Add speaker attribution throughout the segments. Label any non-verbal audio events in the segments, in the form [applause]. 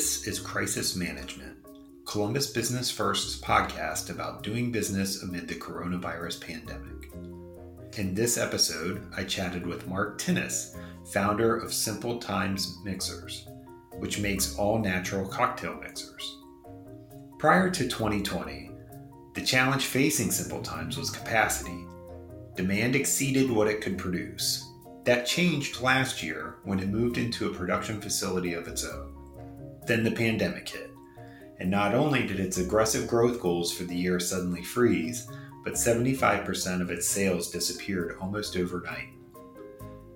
Speaker 1: This is Crisis Management, Columbus Business First's podcast about doing business amid the coronavirus pandemic. In this episode, I chatted with Mark Tinus, founder of Simple Times Mixers, which makes all natural cocktail mixers. Prior to 2020, the challenge facing Simple Times was capacity. Demand exceeded what it could produce. That changed last year when it moved into a production facility of its own. Then the pandemic hit. And not only did its aggressive growth goals for the year suddenly freeze, but 75% of its sales disappeared almost overnight.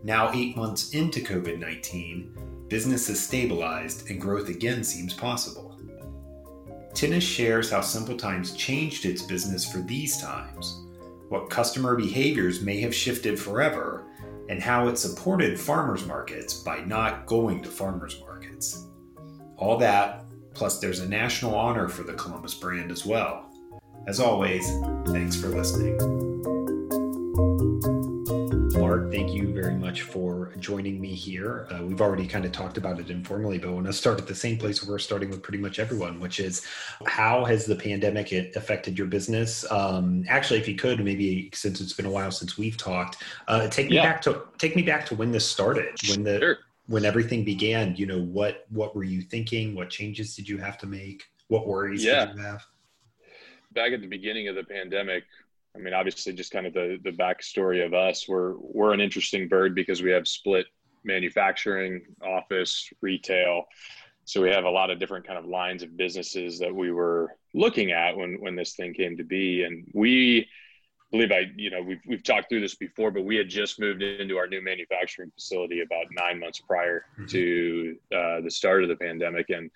Speaker 1: Now, eight months into COVID 19, business has stabilized and growth again seems possible. Tinus shares how Simple Times changed its business for these times, what customer behaviors may have shifted forever, and how it supported farmers markets by not going to farmers markets. All that, plus there's a national honor for the Columbus brand as well. As always, thanks for listening. Mark, thank you very much for joining me here. Uh, we've already kind of talked about it informally, but I want to start at the same place where we're starting with pretty much everyone, which is how has the pandemic affected your business? Um, actually, if you could, maybe since it's been a while since we've talked, uh, take me yeah. back to take me back to when this started, when the sure when everything began, you know, what what were you thinking? What changes did you have to make? What worries yeah. did you have?
Speaker 2: Back at the beginning of the pandemic, I mean, obviously, just kind of the the backstory of us. We're we're an interesting bird because we have split manufacturing, office, retail. So we have a lot of different kind of lines of businesses that we were looking at when when this thing came to be, and we believe I, you know, we've, we've talked through this before, but we had just moved into our new manufacturing facility about nine months prior mm-hmm. to uh, the start of the pandemic. And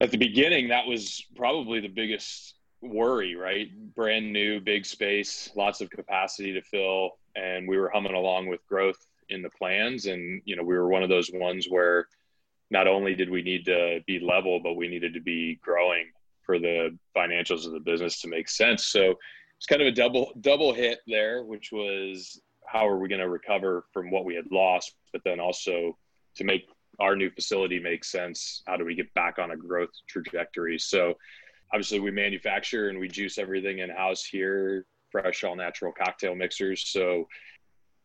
Speaker 2: at the beginning, that was probably the biggest worry, right? Brand new, big space, lots of capacity to fill. And we were humming along with growth in the plans. And, you know, we were one of those ones where not only did we need to be level, but we needed to be growing for the financials of the business to make sense. So it's kind of a double double hit there, which was how are we going to recover from what we had lost, but then also to make our new facility make sense, how do we get back on a growth trajectory? So obviously we manufacture and we juice everything in house here, fresh all natural cocktail mixers. So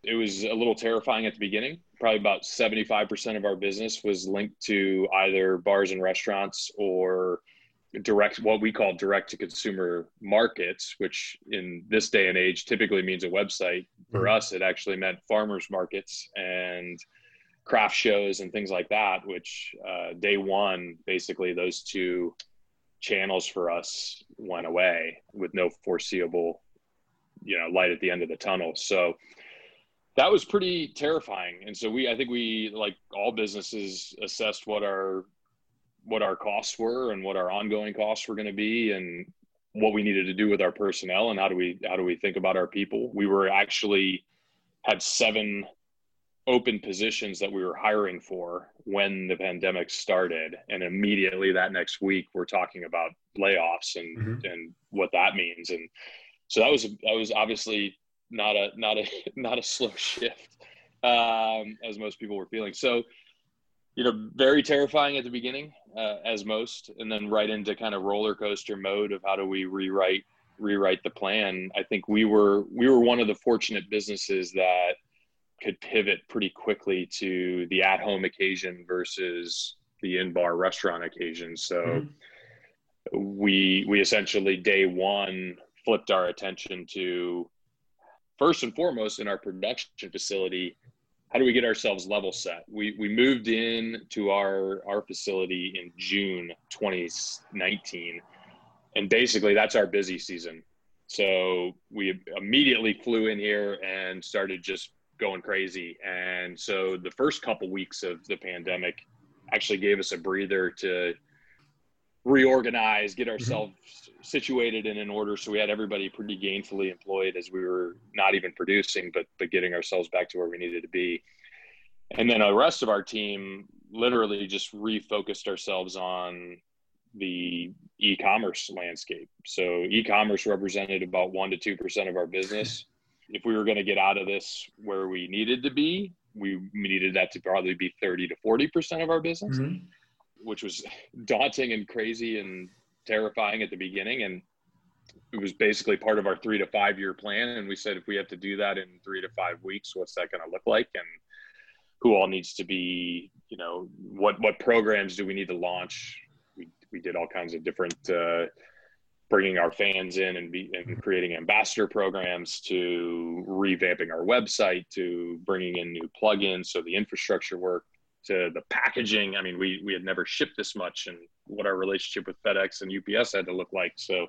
Speaker 2: it was a little terrifying at the beginning. Probably about 75% of our business was linked to either bars and restaurants or direct what we call direct to consumer markets which in this day and age typically means a website. For mm-hmm. us it actually meant farmers markets and craft shows and things like that which uh, day one basically those two channels for us went away with no foreseeable you know light at the end of the tunnel. So that was pretty terrifying. And so we i think we like all businesses assessed what our what our costs were and what our ongoing costs were going to be and what we needed to do with our personnel and how do we how do we think about our people. We were actually had seven open positions that we were hiring for when the pandemic started. And immediately that next week we're talking about layoffs and mm-hmm. and what that means. And so that was that was obviously not a not a [laughs] not a slow [laughs] shift um, as most people were feeling. So you know, very terrifying at the beginning, uh, as most, and then right into kind of roller coaster mode of how do we rewrite rewrite the plan. I think we were we were one of the fortunate businesses that could pivot pretty quickly to the at home occasion versus the in bar restaurant occasion. So mm-hmm. we we essentially day one flipped our attention to first and foremost in our production facility how do we get ourselves level set? We we moved in to our our facility in June 2019, and basically that's our busy season. So we immediately flew in here and started just going crazy. And so the first couple weeks of the pandemic actually gave us a breather to reorganize, get mm-hmm. ourselves. Situated and in order. So we had everybody pretty gainfully employed as we were not even producing, but but getting ourselves back to where we needed to be. And then the rest of our team literally just refocused ourselves on the e-commerce landscape. So e-commerce represented about one to two percent of our business. [laughs] If we were going to get out of this where we needed to be, we needed that to probably be 30 to 40 percent of our business. Mm-hmm which was daunting and crazy and terrifying at the beginning. And it was basically part of our three to five year plan. And we said, if we have to do that in three to five weeks, what's that going to look like? And who all needs to be, you know, what, what programs do we need to launch? We, we did all kinds of different, uh, bringing our fans in and, be, and creating ambassador programs to revamping our website to bringing in new plugins so the infrastructure work to the packaging i mean we we had never shipped this much and what our relationship with fedex and ups had to look like. So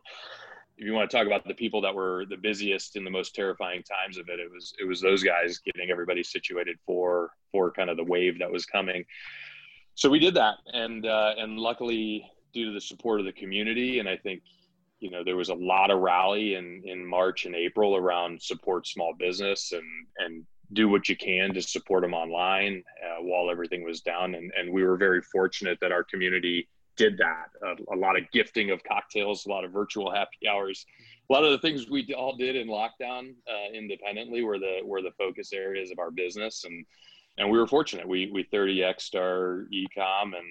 Speaker 2: if you want to talk about the people that were the busiest in the most terrifying times of it, it was it was those guys getting everybody situated for for kind of the wave that was coming. So we did that, and uh, and luckily, due to the support of the community, and I think you know there was a lot of rally in in March and April around support small business and and do what you can to support them online uh, while everything was down, and and we were very fortunate that our community did that. a lot of gifting of cocktails, a lot of virtual happy hours, a lot of the things we all did in lockdown uh, independently were the were the focus areas of our business, and and we were fortunate. We we 30x our ecom and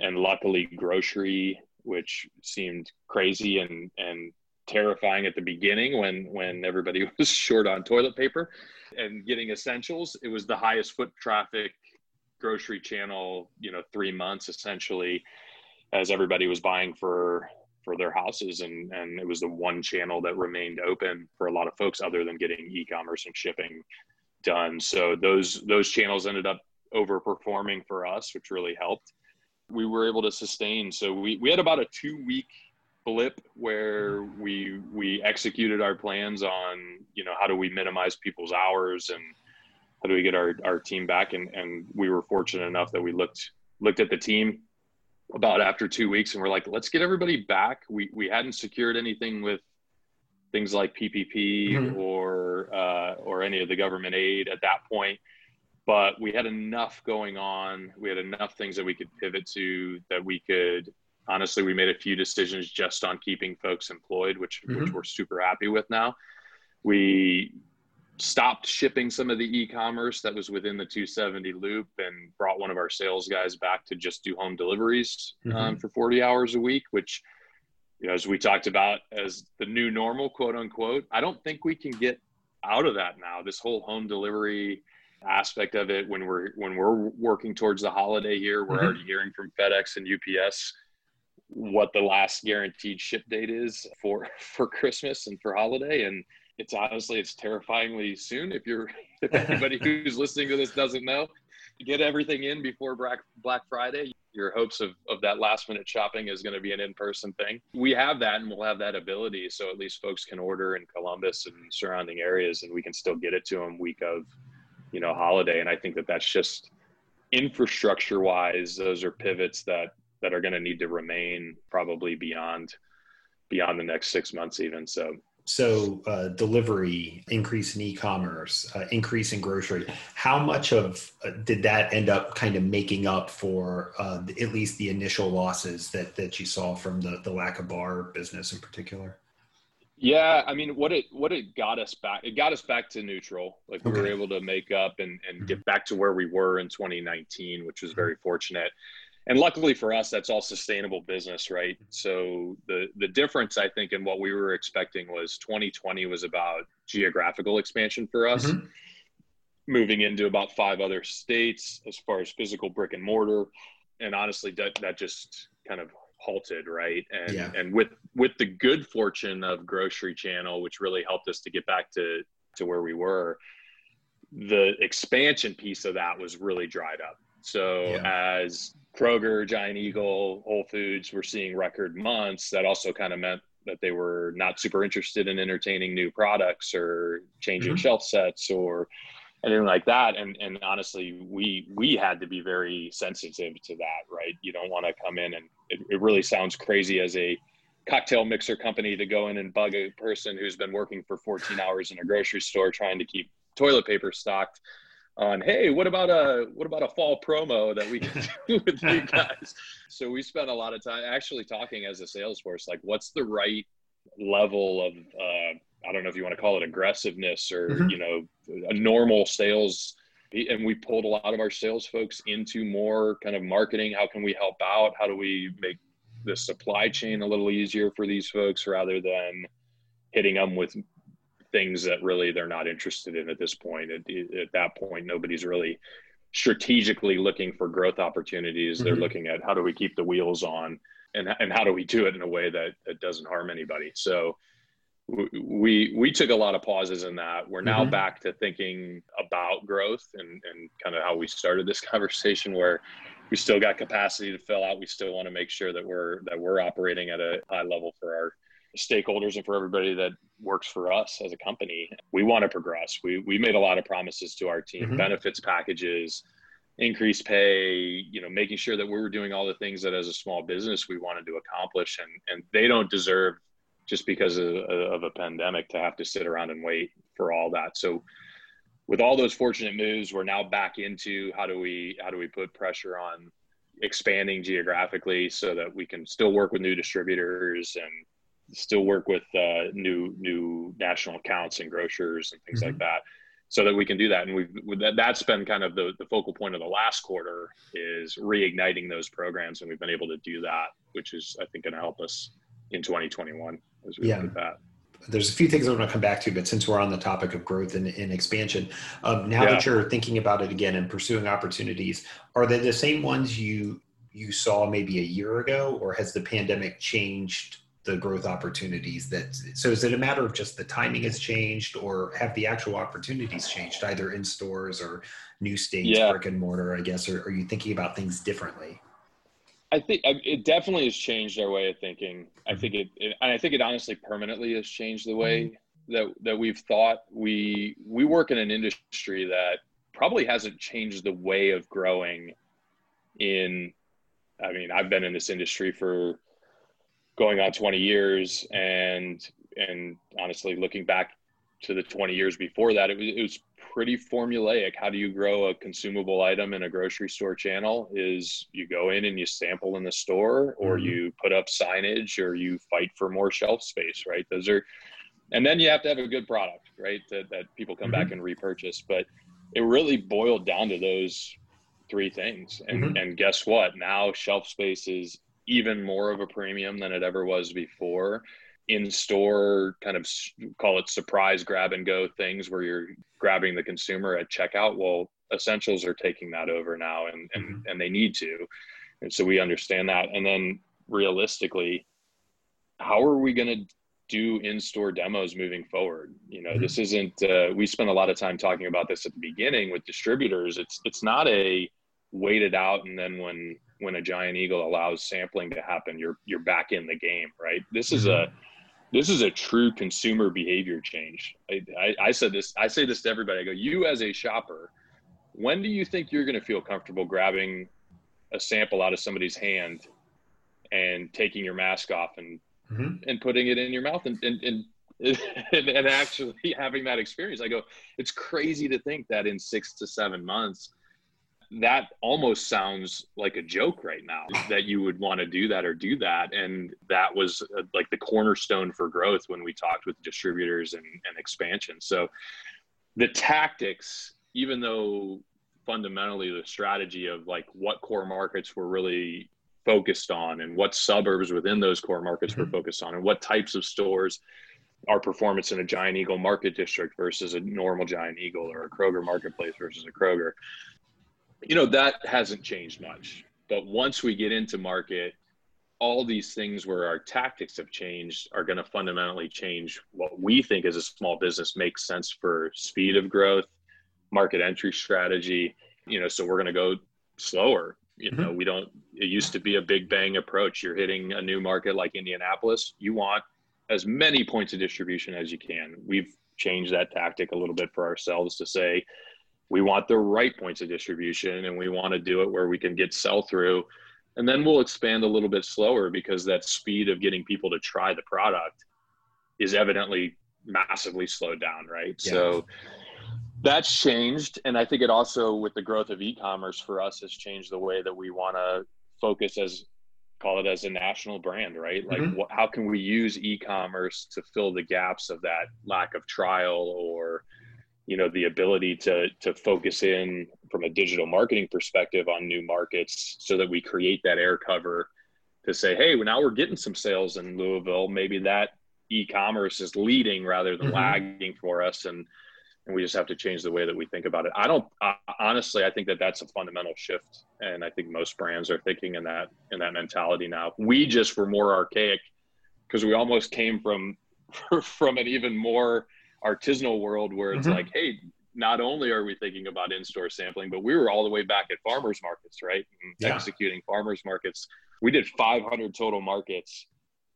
Speaker 2: and luckily grocery, which seemed crazy and and terrifying at the beginning when when everybody [laughs] was short on toilet paper and getting essentials. It was the highest foot traffic grocery channel, you know, three months essentially as everybody was buying for for their houses and and it was the one channel that remained open for a lot of folks other than getting e-commerce and shipping done. So those those channels ended up overperforming for us which really helped. We were able to sustain. So we, we had about a two week blip where we we executed our plans on you know how do we minimize people's hours and how do we get our, our team back? And and we were fortunate enough that we looked looked at the team about after two weeks and we're like let's get everybody back we we hadn't secured anything with things like ppp mm-hmm. or uh, or any of the government aid at that point but we had enough going on we had enough things that we could pivot to that we could honestly we made a few decisions just on keeping folks employed which mm-hmm. which we're super happy with now we stopped shipping some of the e-commerce that was within the 270 loop and brought one of our sales guys back to just do home deliveries um, mm-hmm. um, for 40 hours a week which you know as we talked about as the new normal quote unquote i don't think we can get out of that now this whole home delivery aspect of it when we're when we're working towards the holiday here we're mm-hmm. already hearing from fedex and ups what the last guaranteed ship date is for [laughs] for christmas and for holiday and it's honestly it's terrifyingly soon. If you're [laughs] if anybody [laughs] who's listening to this doesn't know get everything in before black black friday. Your hopes of, of that last minute shopping is going to be an in-person thing. We have that and we'll have that ability so at least folks can order in columbus and surrounding areas and we can still get it to them week of you know holiday. And i think that that's just infrastructure wise those are pivots that that are going to need to remain probably beyond beyond the next six months even. So
Speaker 1: so uh, delivery increase in e-commerce uh, increase in grocery how much of uh, did that end up kind of making up for uh, at least the initial losses that that you saw from the the lack of bar business in particular?
Speaker 2: Yeah i mean what it what it got us back it got us back to neutral. Like we were able to make up and and mm-hmm. get back to where we were in 2019 which was very fortunate and luckily for us that's all sustainable business right? So the the difference i think in what we were expecting was 2020 was about geographical expansion for us. Mm-hmm. moving into about five other states as far as physical brick and mortar. And honestly that that just kind of halted right? And yeah. and with with the good fortune of grocery channel which really helped us to get back to to where we were the expansion piece of that was really dried up so yeah. as Kroger, Giant Eagle, Whole Foods were seeing record months, that also kind of meant that they were not super interested in entertaining new products or changing mm-hmm. shelf sets or anything like that. And and honestly, we we had to be very sensitive to that, right? You don't want to come in and it, it really sounds crazy as a cocktail mixer company to go in and bug a person who's been working for 14 hours in a grocery store trying to keep toilet paper stocked on hey what about a what about a fall promo that we can [laughs] do with you guys? So we spent a lot of time actually talking as a sales force like what's the right level of uh, i don't know if you want to call it aggressiveness or mm-hmm. you know a normal sales and we pulled a lot of our sales folks into more kind of marketing. How can we help out? How do we make the supply chain a little easier for these folks rather than hitting them with things that really they're not interested in at this point at, at that point nobody's really strategically looking for growth opportunities mm-hmm. they're looking at how do we keep the wheels on and, and how do we do it in a way that, that doesn't harm anybody so we we took a lot of pauses in that. We're now mm-hmm. back to thinking about growth and and kind of how we started this [laughs] conversation, where we still got capacity to fill out. We still want to make sure that we're that we're operating at a high level for our stakeholders and for everybody that works for us as a company. We want to progress. We we made a lot of promises to our team, mm-hmm. benefits packages, increased pay, you know, making sure that we were doing all the things that as a small business we wanted to accomplish and and they don't deserve just because of, of a pandemic to have to sit around and wait for all that. So with all those fortunate moves, we're now back into how do we how do we put pressure on expanding geographically so that we can still work with new distributors and still work with uh, new new national accounts and grocers and things mm-hmm. like that so that we can do that and we've that's been kind of the, the focal point of the last quarter is reigniting those programs and we've been able to do that which is i think going to help us in 2021 as we yeah. look at that.
Speaker 1: There's a few things I want to come back to, but since we're on the topic of growth and, and expansion, um, now yeah. that you're thinking about it again and pursuing opportunities, are they the same ones you you saw maybe a year ago, or has the pandemic changed the growth opportunities that so is it a matter of just the timing has changed or have the actual opportunities changed either in stores or new states yeah. brick and mortar i guess or are you thinking about things differently
Speaker 2: I think it definitely has changed our way of thinking. I think it, it I think it honestly permanently has changed the way mm-hmm. that that we've thought. We we work in an industry that probably hasn't changed the way of growing. In, I mean, I've been in this industry for going on 20 years, and and honestly, looking back to the 20 years before that, it was, it was pretty formulaic. How do you grow a consumable item in a grocery store channel? Is you go in and you sample in the store, or mm-hmm. you put up signage, or you fight for more shelf space, right? Those are, and then you have to have a good product, right? That, that people come mm-hmm. back and repurchase. But it really boiled down to those three things. And, mm-hmm. and guess what? Now shelf space is even more of a premium than it ever was before. In store kind of call it surprise grab and go things where you're grabbing the consumer at checkout. Well essentials are taking that over now and and, mm-hmm. and they need to. And so we understand that. And then realistically how are we going to do in-store demos moving forward? You know mm-hmm. this isn't uh, we spent a lot of time talking about this at the beginning with distributors. It's it's not a wait it out and then when when a giant eagle allows sampling to happen you're you're back in the game right this is a mm-hmm this is a true consumer behavior change. I, I, I, said this, I say this to everybody. I go, you as a shopper, when do you think you're going to feel comfortable grabbing a sample out of somebody's hand and taking your mask off and mm-hmm. and putting it in your mouth and and, and [laughs] and actually [laughs] having that experience? I go, it's crazy to think that in six to seven months that almost sounds like a joke right now that you would want to do that or do that and that was uh, like the cornerstone for growth when we talked with distributors and, and expansion so the tactics even though fundamentally the strategy of like what core markets were really focused on and what suburbs within those core markets mm-hmm. were focused on and what types of stores our performance in a giant eagle market district versus a normal giant eagle or a kroger marketplace versus a kroger you know that hasn't changed much but once we get into market all these things where our tactics have changed are going to fundamentally change what we think as a small business makes sense for speed of growth market entry strategy. You know so we're going to go slower. You mm-hmm. know we don't it used to be a big bang approach. You're hitting a new market like indianapolis. You want as many points of distribution as you can. We've changed that tactic a little bit for ourselves to say we want the right points of distribution and we want to do it where we can get sell through and then we'll expand a little bit slower because that speed of getting people to try the product is evidently massively slowed down right yeah. so that's changed and i think it also with the growth of e-commerce for us has changed the way that we want to focus as call it as a national brand right like mm-hmm. how can we use e-commerce to fill the gaps of that lack of trial or you know the ability to to focus in from a digital marketing perspective on new markets so that we create that air cover to say hey well, now we're getting some sales in louisville. Maybe that e-commerce is leading rather than mm-hmm. lagging for us and and we just have to change the way that we think about it. I don't I, honestly i think that that's a fundamental shift and i think most brands are thinking in that in that mentality now. We just were more archaic because we almost came from [laughs] from an even more artisanal world where it's mm-hmm. like hey not only are we thinking about in-store sampling but we were all the way back at farmers markets right yeah. executing farmers markets we did 500 total markets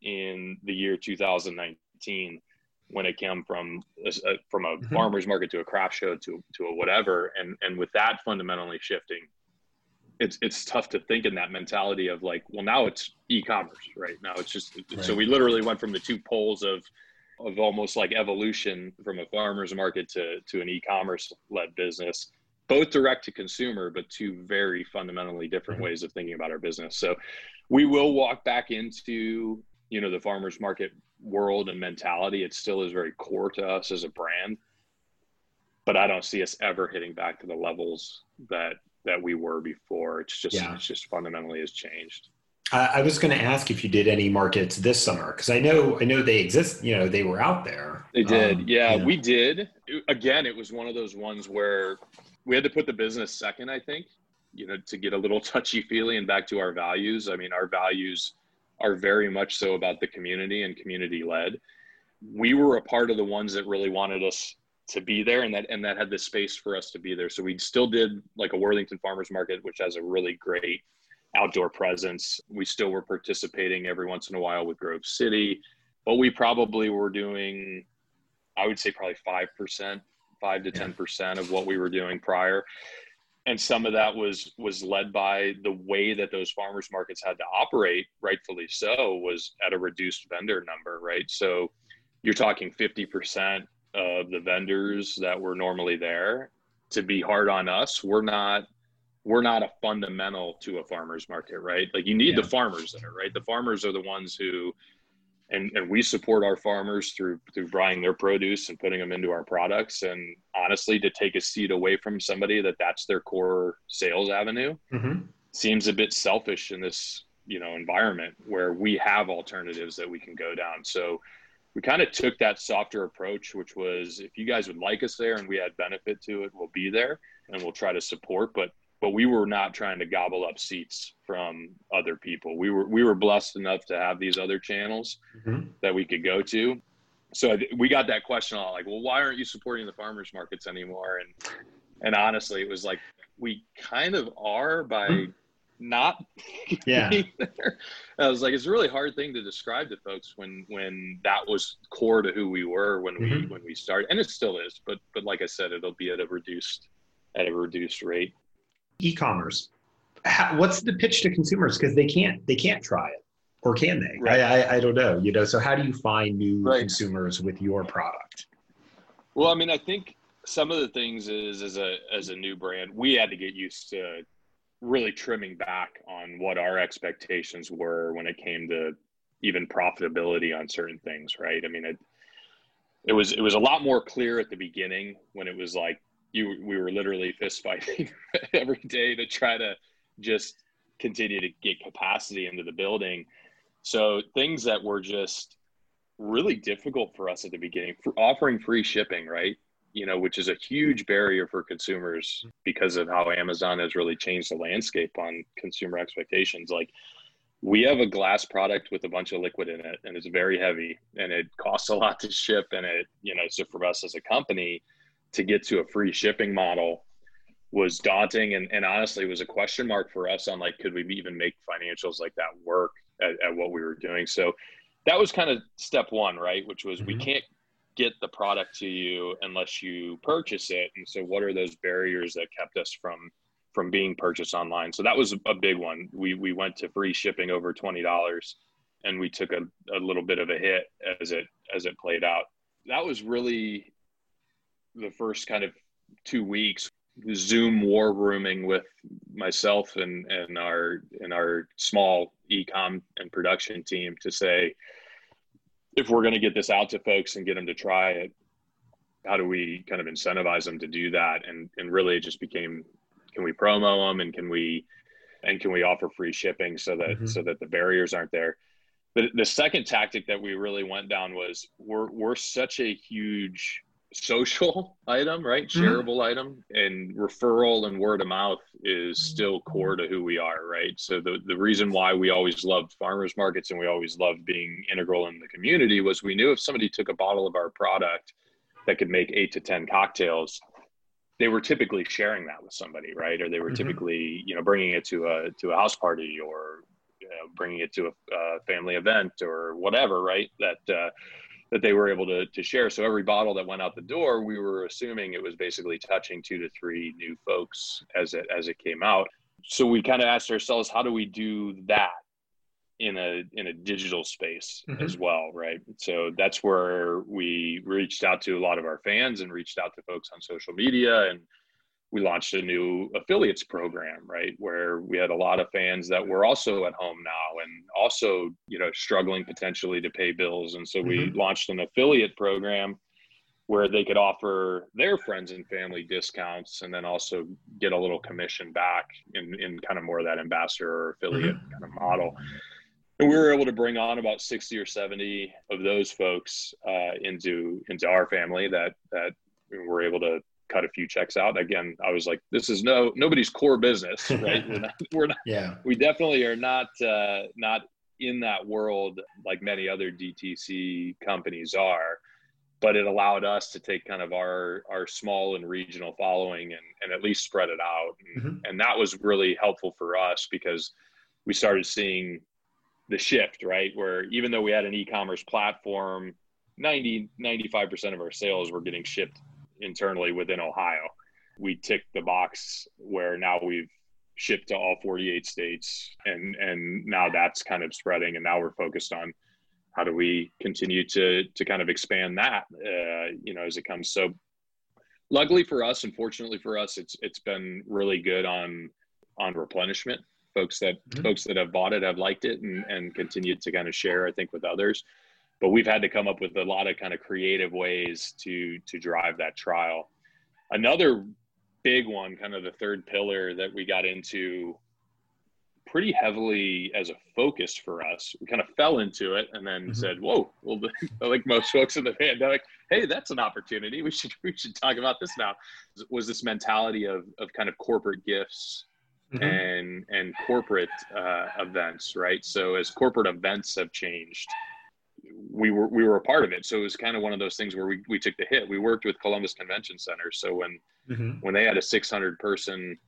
Speaker 2: in the year 2019 when it came from a, from a mm-hmm. farmers market to a craft show to to a whatever and and with that fundamentally shifting it's it's tough to think in that mentality of like well now it's e-commerce right now it's just right. so we literally went from the two poles of of almost like evolution from a farmers market to to an e-commerce led business both direct to consumer but two very fundamentally different mm-hmm. ways of thinking about our business so we will walk back into you know the farmers market world and mentality it still is very core to us as a brand but i don't see us ever hitting back to the levels that that we were before it's just yeah. it's just fundamentally has changed
Speaker 1: I was going to ask if you did any markets this summer because I know I know they exist. You know, they were out there.
Speaker 2: They did, um, yeah, know. we did. Again, it was one of those ones where we had to put the business second. I think, you know, to get a little [laughs] touchy feely and back to our values. I mean, our values are very much so about the community and community led. We were a part of the ones that really wanted us to be there and that and that had the space for us to be there. So we still did like a Worthington Farmers Market, which has a really great outdoor presence. We still were participating every once in a while with Grove City, but we probably were doing, I would say probably five percent, five to ten percent of what we were doing prior. And some of that was was led by the way that those farmers markets had to operate rightfully so was at a reduced vendor number right? So you're talking 50% of the vendors that were normally there. To be hard on us we're not we're not a fundamental to a farmers market right? Like you need yeah. the farmers there right? The farmers are the ones who and, and we support our farmers through through buying their produce and putting them into our products. And honestly to take a seat away from somebody that that's their core sales avenue mm-hmm. seems a bit selfish in this you know environment where we have alternatives that we can go down. So we kind of took that softer approach which was if you guys would like us there and we had benefit to it we'll be there and we'll try to support. But but we were not trying to gobble up seats from other people. We were we were blessed enough to have these other channels mm-hmm. that we could go to. So we got that question all like, well, why aren't you supporting the farmers markets anymore? And and honestly, it was like we kind of are by mm-hmm. not [laughs]
Speaker 1: yeah
Speaker 2: i was like it's a really hard thing to describe to folks when when that was core to who we were when we mm-hmm. when we started and it still is but but like i said it'll be at a reduced at a reduced rate
Speaker 1: e-commerce how, what's the pitch to consumers because they can't they can't try it or can they right. I, I, I don't know you know so how do you find new right. consumers with your product
Speaker 2: well i mean i think some of the things is as a as a new brand we had to get used to really trimming back on what our expectations were when it came to even profitability on certain things right i mean it it was it was a lot more clear at the beginning when it was like you we were literally fist fighting [laughs] every day to try to just continue to get capacity into the building. So things that were just really difficult for us at the beginning, for offering free shipping, right? You know, which is a huge barrier for consumers because of how Amazon has really changed the landscape on consumer expectations. Like we have a glass product with a bunch of liquid in it and it's very heavy and it costs a lot to ship and it, you know, so for us as a company, to get to a free shipping model was daunting. And, and honestly was a question mark for us on like could we even make financials like that work at, at what we were doing? So that was kind of step one right? Which was mm-hmm. we can't get the product to you unless you purchase it. And so what are those barriers that kept us from from being purchased online? So that was a big one. We we went to free shipping over $20 and we took a, a little bit of a hit as it as it played out. That was really the first kind of two weeks zoom war rooming with myself and and our and our small ecom and production team to say if we're going to get this out to folks and get them to try it how do we kind of incentivize them to do that? And and really, it just became, can we promo them and can we and can we offer free shipping so that mm-hmm. so that the barriers aren't there? The, the second tactic that we really went down was we're we're such a huge social [laughs] item, right? Mm-hmm. Shareable item and referral and word of mouth is still core to who we are, right? So the, the reason why we always loved farmers markets and we always loved being integral in the community was we knew if somebody took a bottle of our product that could make eight to 10 cocktails, they were typically sharing that with somebody, right? Or they were mm-hmm. typically, you know, bringing it to a, to a house party or you know, bringing it to a, a family event or whatever, right? That, uh, that they were able to, to share. So every bottle that went out the door, we were assuming it was basically touching two to three new folks as it as it came out. So we kind of asked ourselves, how do we do that in a in a digital space mm-hmm. as well, right? So that's where we reached out to a lot of our fans and reached out to folks on social media and we launched a new affiliates program, right? Where we had a lot of fans that were also at home now and also, you know, struggling potentially to pay bills. And so we mm-hmm. launched an affiliate program where they could offer their friends and family discounts and then also get a little commission back in, in kind of more of that ambassador or affiliate mm-hmm. kind of model. And we were able to bring on about 60 or 70 of those folks uh, into into our family that that we were able to cut a few checks out. Again, I was like, this is no nobody's core business, [laughs] right? we're not, we're not, yeah. We definitely are not uh, not in that world like many other DTC companies are. But it allowed us to take kind of our our small and regional following and, and at least spread it out. And, mm-hmm. and that was really helpful for us because we started seeing the shift, right? Where even though we had an e-commerce platform, 90, 95% of our sales were getting shipped internally within Ohio. We ticked the box where now we've shipped to all 48 states and and now that's kind of spreading and now we're focused on how do we continue to to kind of expand that uh, you know as it comes so luckily for us unfortunately for us it's it's been really good on on replenishment folks that mm-hmm. folks that have bought it have liked it and and continued to kind of share i think with others but we've had to come up with a lot of kind of creative ways to to drive that trial another big one kind of the third pillar that we got into pretty heavily as a focus for us we kind of fell into it and then mm-hmm. said whoa well [laughs] like most folks in the pandemic hey that's an opportunity we should we should talk about this now was this mentality of of kind of corporate gifts mm-hmm. and and corporate uh, events right so as corporate events have changed we were we were a part of it. So it was kind of one of those things where we, we took the hit. We worked with Columbus Convention Center. So when mm-hmm. when they had a 600 person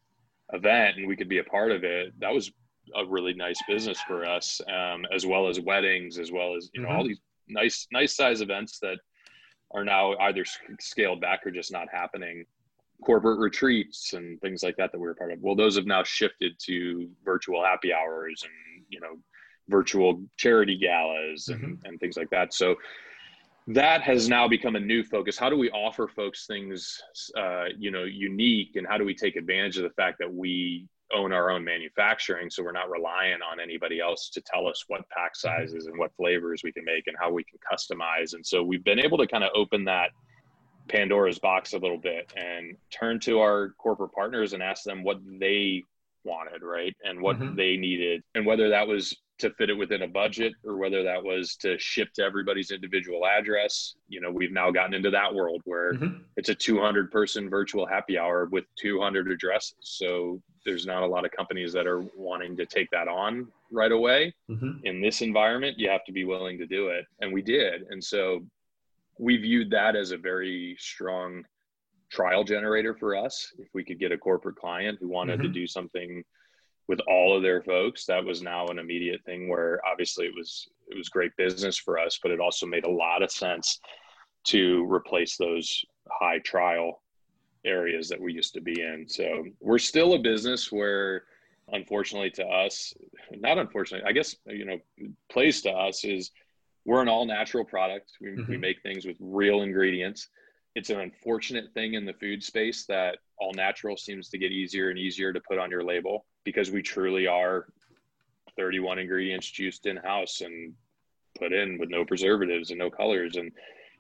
Speaker 2: event and we could be a part of it, that was a really nice business for us, um, as well as weddings, as well as you know mm-hmm. all these nice nice size events that are now either scaled back or just not happening. Corporate retreats and things like that that we were part of. Well, those have now shifted to virtual happy hours and you know virtual charity galas and, mm-hmm. and things like that. So that has now become a new focus. How do we offer folks things, uh, you know, unique, and how do we take advantage of the fact that we own our own manufacturing, so we're not relying on anybody else to tell us what pack mm-hmm. sizes and what flavors we can make and how we can customize. And so we've been able to kind of open that Pandora's box a little bit and turn to our corporate partners and ask them what they wanted, right, and what mm-hmm. they needed, and whether that was to fit it within a budget or whether that was to ship to everybody's individual address. You know, we've now gotten into that world where mm-hmm. it's a 200 person virtual happy hour with 200 addresses. So there's not a lot of companies that are wanting to take that on right away. Mm-hmm. In this environment, you have to be willing to do it. And we did. And so we viewed that as a very strong trial generator for us. If we could get a corporate client who wanted mm-hmm. to do something with all of their folks that was now an immediate thing where obviously it was it was great business for us but it also made a lot of sense to replace those high trial areas that we used to be in. So we're still a business where unfortunately to us not unfortunately i guess you know plays to us is we're an all natural product. We, mm-hmm. we make things with real ingredients. It's an unfortunate thing in the food space that all natural seems to get easier and easier to put on your label because we truly are 31 ingredients juiced in house and put in with no preservatives and no colors. And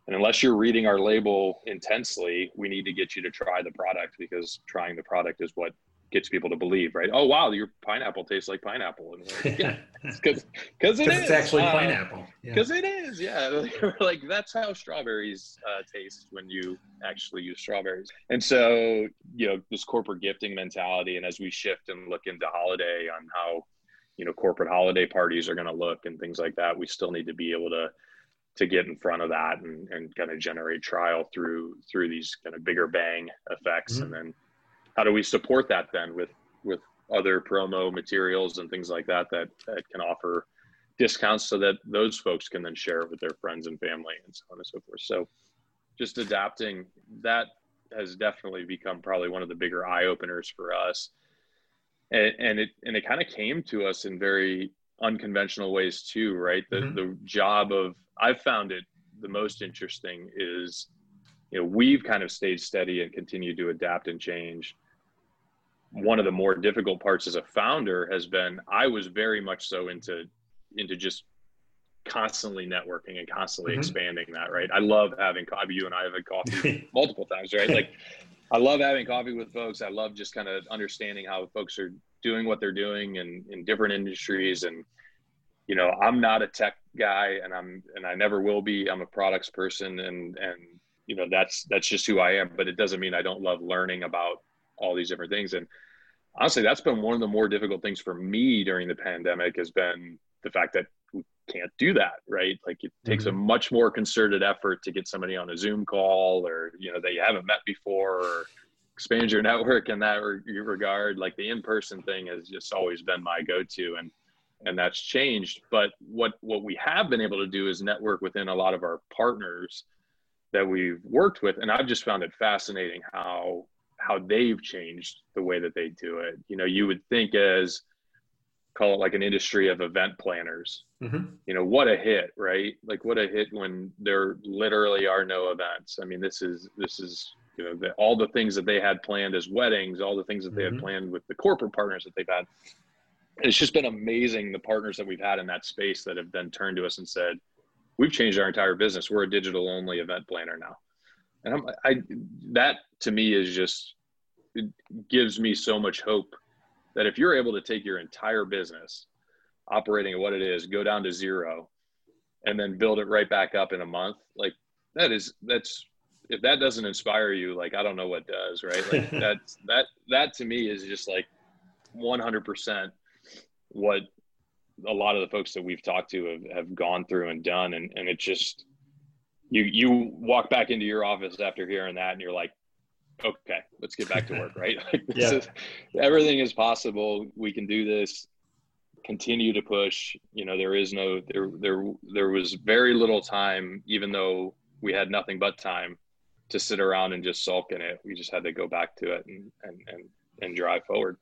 Speaker 2: And unless you're reading our label intensely, we need to get you to try the product because trying the product is what gets people to believe, right? Oh wow, your pineapple tastes like pineapple, and like, yeah, [laughs] because because it
Speaker 1: it's actually uh, pineapple.
Speaker 2: Because yeah. it is, yeah. [laughs] like that's how strawberries uh, taste when you actually use strawberries. And so you know this corporate gifting mentality, and as we shift and look into holiday on how you know corporate holiday parties are going to look and things like that, we still need to be able to to get in front of that and, and kind of generate trial through through these kind of bigger bang effects mm-hmm. and then how do we support that then with with other promo materials and things like that that, that can offer discounts so that those folks can then share it with their friends and family and so on and so forth. So just adapting that has definitely become probably one of the bigger eye openers for us. And, and it and it kind of came to us in very unconventional ways too right? The mm-hmm. the job of i've found it the most interesting is you know we've kind of stayed steady and continued to adapt and change one of the more difficult parts as a founder has been I was very much so into into just constantly networking and constantly mm-hmm. expanding that right? I love having coffee you and i have had coffee [laughs] multiple times right? Like i love having coffee with folks. I love just kind of understanding how folks are doing what they're doing in, in different industries. And you know i'm not a tech guy and i'm and i never will be. I'm a products person and and you know that's that's just who i am. But it doesn't mean i don't love learning about all these different things. And honestly, that's been one of the more difficult things for me during the pandemic has been the fact that we can't do that, right? Like it takes mm-hmm. a much more concerted effort to get somebody on a Zoom call or, you know, that you haven't met before or expand your [laughs] network in that regard. Like the in-person thing has just always been my go-to and, and that's changed. But what, what we have been able to do is network within a lot of our partners that we've worked with. And I've just found it fascinating how how they've changed the way that they do it. You know, you would think as call it like an industry of event planners. Mm-hmm. You know, what a hit, right? Like what a hit when there literally are no events. I mean, this is this is you know the, all the things that they had planned as weddings, all the things that they mm-hmm. had planned with the corporate partners that they've had. It's just been amazing the partners that we've had in that space that have then turned to us and said, "We've changed our entire business. We're a digital only event planner now." And I'm, I that to me is just gives me so much hope that if you're able to take your entire business operating at what it is, go down to zero, and then build it right back up in a month, like that is that's if that doesn't inspire you, like I don't know what does, right? Like [laughs] that's that that to me is just like 100% what a lot of the folks that we've talked to have, have gone through and done, and and it just you you walk back into your office after hearing that, and you're like, okay, let's get back to work, [laughs] right? Like yeah. Is, everything is possible. We can do this. Continue to push. You know, there is no there there there was very little time, even though we had nothing but time to sit around and just sulk in it. We just had to go back to it and and and, and drive forward.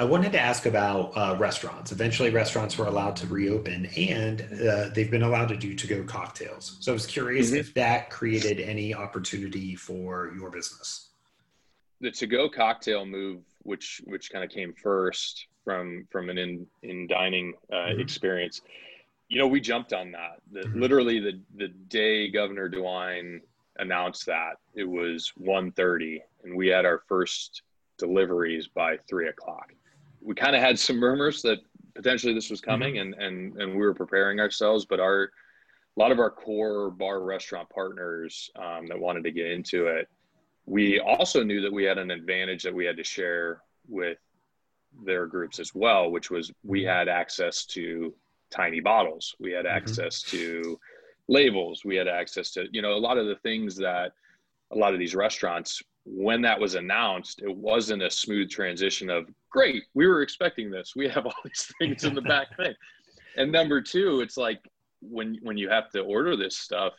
Speaker 1: I wanted to ask about uh, restaurants. Eventually, restaurants were allowed to reopen, and uh, they've been allowed to do to-go cocktails. So I was curious mm-hmm. if that created any opportunity for your business
Speaker 2: the to go cocktail move, which which kind of came first from from an in in dining uh, mm-hmm. experience, you know, we jumped on that. The, mm-hmm. Literally the the day Governor DeWine announced that it was 1.30 and we had our first deliveries by three o'clock. We kind of had some murmurs that potentially this was coming mm-hmm. and and and we were preparing ourselves, but our a lot of our core bar restaurant partners um, that wanted to get into it we also knew that we had an advantage that we had to share with their groups as well, which was we mm-hmm. had access to tiny bottles, we had mm-hmm. access mm-hmm. to labels, we had access to, you know, a lot of the things that a lot of these restaurants, when that was announced, it wasn't a smooth transition of great, we were expecting this. We have all these things in the [laughs] back thing. And number two, it's like when when you have to order this stuff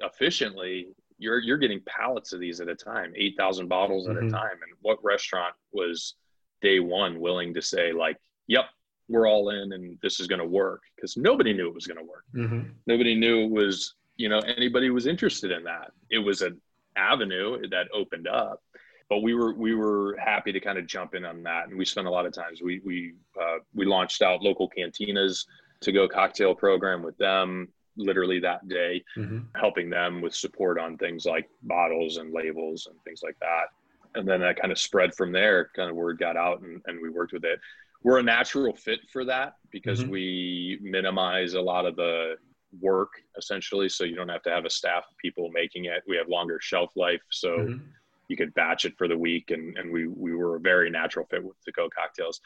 Speaker 2: efficiently, you're you're getting pallets of these at a time, eight thousand bottles mm-hmm. at a mm-hmm. time. And what restaurant was day one willing to say like, "Yep, we're all in, and this is going to work"? Because nobody knew it was going to work. Mm-hmm. Nobody knew it was you know anybody was interested in that. It was an avenue that opened up, but we were we were happy to kind of jump in on that, and we spent a lot of times. We we uh, we launched out local cantinas to go cocktail program with them literally that day, mm-hmm. helping them with support on things like bottles and labels and things like that. And then that kind of spread from there, kind of word got out and, and we worked with it. We're a natural fit for that because mm-hmm. we minimize a lot of the work essentially. So you don't have to have a staff of people making it. We have longer shelf life. So mm-hmm. you could batch it for the week. And, and we, we were a very natural fit with the Go cocktails.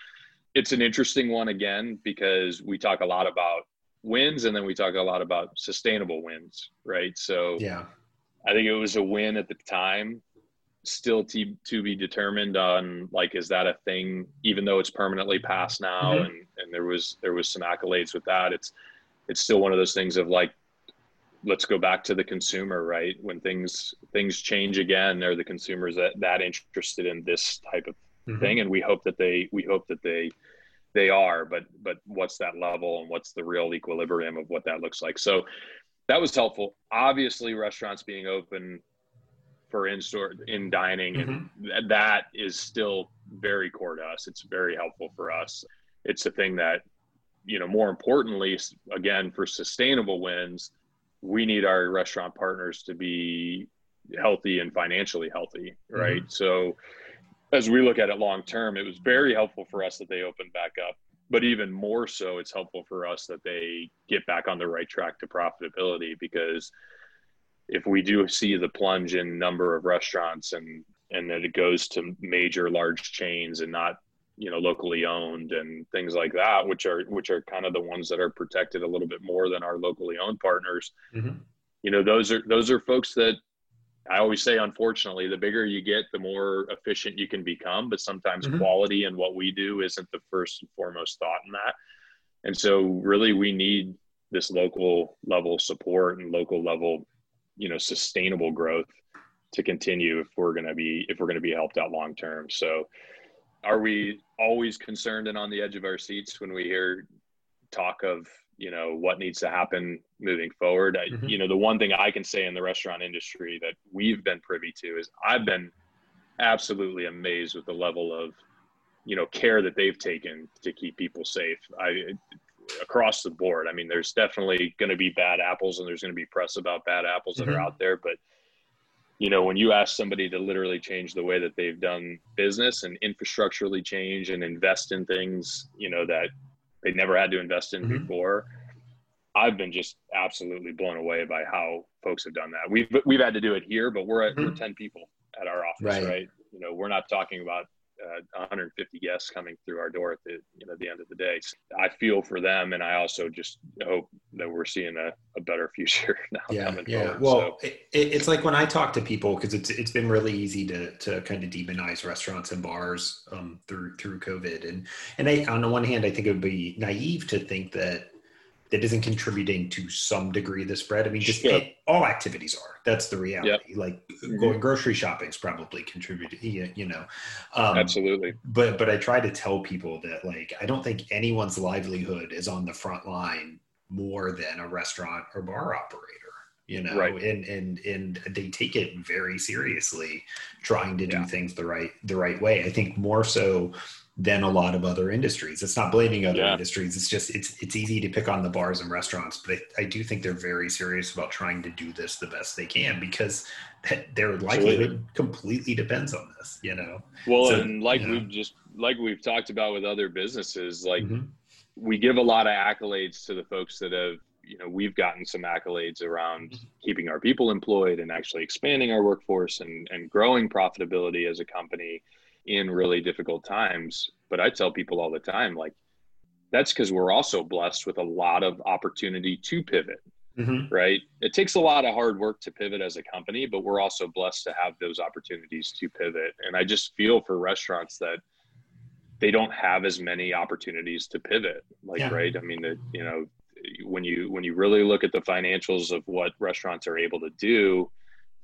Speaker 2: It's an interesting one again, because we talk a lot about wins and then we talk a lot about sustainable wins right? So
Speaker 1: yeah.
Speaker 2: I think it was a win at the time still to, to be determined on like is that a thing even though it's permanently passed now mm-hmm. and and there was there was some accolades with that. It's it's still one of those things of like let's go back to the consumer right? When things things change again are the consumers that that interested in this type of mm-hmm. thing? And we hope that they we hope that they they are but but what's that level and what's the real equilibrium of what that looks like? So that was helpful. Obviously restaurants being open for in-store in dining mm-hmm. and that is still very core to us. It's very helpful for us. It's a thing that you know more importantly again for sustainable wins we need our restaurant partners to be healthy and financially healthy right? Mm-hmm. so as we look at it long term, it was very helpful for us that they opened back up. But even more so, it's helpful for us that they get back on the right track to profitability because if we do see the plunge in number of restaurants and and that it goes to major large chains and not you know locally owned and things like that which are which are kind of the ones that are protected a little bit more than our locally owned partners mm-hmm. you know those are those are folks that I always say, unfortunately, the bigger you get, the more efficient you can become. But sometimes mm-hmm. quality and what we do isn't the first and foremost thought in that. And so, really, we need this local level support and local level, you know, sustainable growth to continue if we're going to be if we're going to be helped out long term. So, are we always concerned and on the edge of our seats when we hear talk of you know what needs to happen moving forward I, mm-hmm. you know the one thing i can say in the restaurant industry that we've been privy to is i've been absolutely amazed with the level of you know care that they've taken to keep people safe i across the board i mean there's definitely going to be bad apples and there's going to be press about bad apples mm-hmm. that are mm-hmm. out there but you know when you ask somebody to literally change the way that they've done business and infrastructurally change and invest in things you know that they never had to invest in mm-hmm. before. I've been just absolutely blown away by how folks have done that. We've we've had to do it here, but we're at mm-hmm. we're ten people at our office, right? right? You know, we're not talking about uh, 150 guests coming through our door at the you know the end of the day. So I feel for them, and I also just hope that we're seeing a, a better [laughs] future now.
Speaker 1: Yeah, yeah. Forward. Well, so. it, it's like when I talk to people because it's it's been really easy to to kind of demonize restaurants and bars um, through through COVID, and and I, on the one hand, I think it would be naive to think that that isn't contributing to some degree the spread. I mean, just sure. it, all activities are. That's the reality. Yep. Like mm-hmm. going grocery shopping is probably contributing. You know,
Speaker 2: um, absolutely.
Speaker 1: But but I try to tell people that like I don't think anyone's livelihood is on the front line more than a restaurant or bar operator. You know, right. and and and they take it very seriously, trying to do things the right the right way. I think more so than a lot of other industries. It's not blaming other yeah. industries. It's just it's it's easy to pick on the bars and restaurants, but I, I, do think they're very serious about trying to do this the best they can because [laughs] their livelihood completely depends on this. You know.
Speaker 2: Well, so, and like we've just like we've talked about with other businesses, like mm-hmm. we give a lot of accolades to the folks that have. You know, we've gotten some accolades around mm-hmm. keeping our people employed and actually expanding our workforce and, and growing profitability as a company in really difficult times. But I tell people all the time, like, that's because we're also blessed with a lot of opportunity to pivot, mm-hmm. right? It takes a lot of hard work to pivot as a company, but we're also blessed to have those opportunities to pivot. And I just feel for restaurants that they don't have as many opportunities to pivot, like, yeah. right? I mean, the, you know, when you when you really look at the financials of what restaurants are able to do,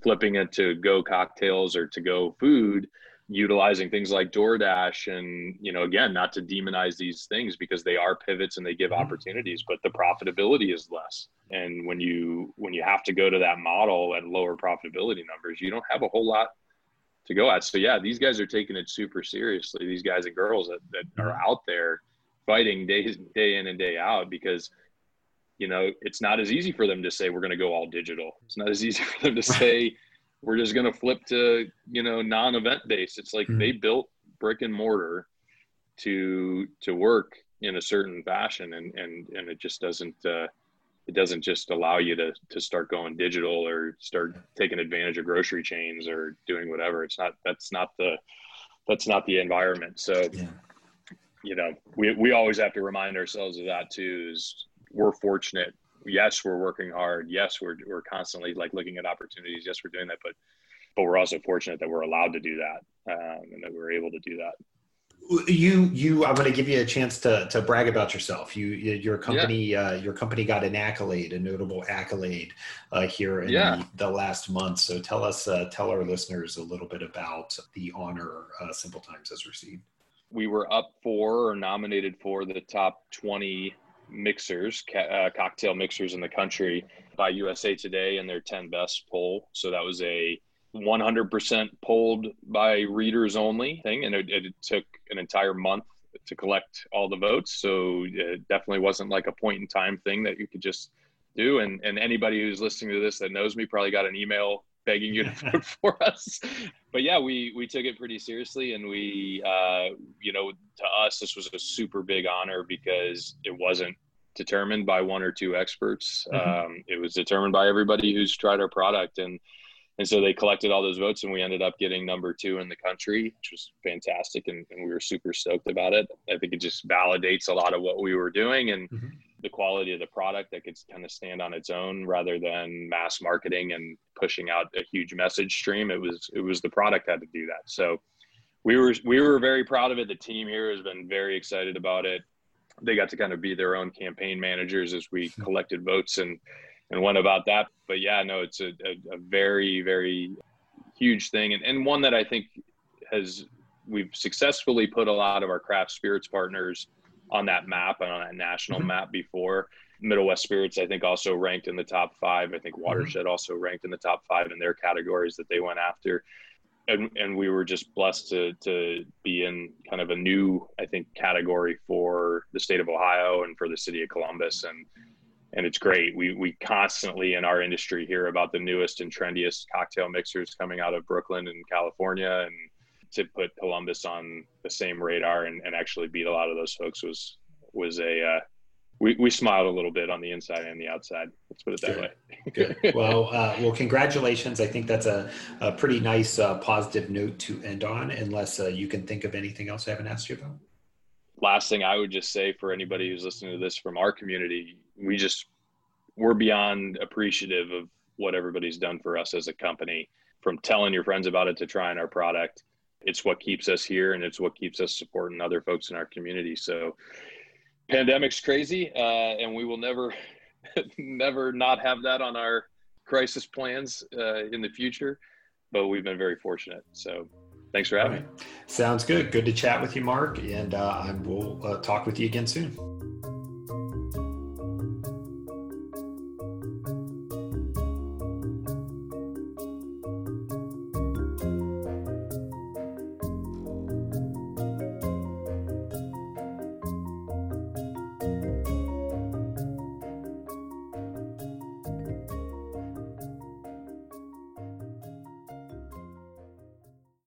Speaker 2: flipping it to go cocktails or to go food, utilizing things like DoorDash and you know again not to demonize these things because they are pivots and they give mm-hmm. opportunities but the profitability is less and when you when you have to go to that model at lower profitability numbers you don't have a whole lot to go at so yeah these guys are taking it super seriously these guys and girls that, that are mm-hmm. out there fighting day day in and day out because you know, it's not as easy for them to say we're going to go all digital. It's not as easy [laughs] for them to say we're just going to flip to, you know, non-event based. It's like mm-hmm. they built brick and mortar to to work in a certain fashion and and and it just doesn't uh, it doesn't just allow you to to start going digital or start taking advantage of grocery chains or doing whatever it's not that's not the that's not the environment so yeah. you know we we always have to remind ourselves of that too is we're fortunate yes we're working hard. Yes we're we're constantly like looking at opportunities. Yes we're doing that but but we're also fortunate that we're allowed to do that um, and that we're able to do that.
Speaker 1: You you i'm going to give you a chance to to brag about yourself. You your company yeah. uh, your company got an accolade a notable accolade uh, here in yeah. the, the, last month. So tell us uh, tell our listeners a little bit about the honor uh, simple times has received.
Speaker 2: We were up for or nominated for the top 20 mixers uh, cocktail mixers in the country by usa today in their 10 best poll so that was a 100% polled by readers only thing, and it, it, took an entire month to collect all the votes. So it definitely wasn't like a point in time thing that you could just do. And and anybody who's listening to this that knows me probably got an email begging you to [laughs] vote for us. But yeah, we we took it pretty seriously, and we uh, you know to us this was a super big honor because it wasn't determined by one or two experts. Mm-hmm. Um, it was determined by everybody who's tried our product and and so they collected all those votes and we ended up getting number two in the country which was fantastic and, and we were super stoked about it i think it just validates a lot of what we were doing and mm-hmm. The quality of the product that could kind of stand on its own rather than mass marketing and pushing out a huge message stream. It was it was the product had to do that. So we were we were very proud of it. The team here has been very excited about it. They got to kind of be their own campaign managers as we hmm. collected votes and and went about that. But yeah, no, it's a, a, a very, very huge thing and, and one that I think has we've successfully put a lot of our craft spirits partners on that map and on that national mm-hmm. map before. Middle West Spirits, I think, also ranked in the top five. I think mm-hmm. Watershed also ranked in the top five in their categories that they went after. And, and we were just blessed to, to be in kind of a new, I think, category for the state of Ohio and for the city of Columbus. And and it's great. We we constantly in our industry hear about the newest and trendiest cocktail mixers coming out of Brooklyn and California, and to put Columbus on the same radar and, and actually beat a lot of those folks was was a uh, we, we smiled a little bit on the inside and the outside. Let's put it that
Speaker 1: Good.
Speaker 2: way.
Speaker 1: Good. Well, uh, well, congratulations. I think that's a, a pretty nice uh, positive note to end on, unless uh, you can think of anything else I haven't asked you about
Speaker 2: last thing I would just say for anybody who's listening to this from our community, we just we're beyond appreciative of what everybody's done for us as a company. From telling your friends about it to trying our product, it's what keeps us here and it's what keeps us supporting other folks in our community. So, pandemic's crazy, uh, and we will never, [laughs] never not have that on our crisis plans uh, in the future. But we've been very fortunate. So, Thanks for having right. me.
Speaker 1: Sounds good. Good to chat with you, Mark. And uh, I will uh, talk with you again soon.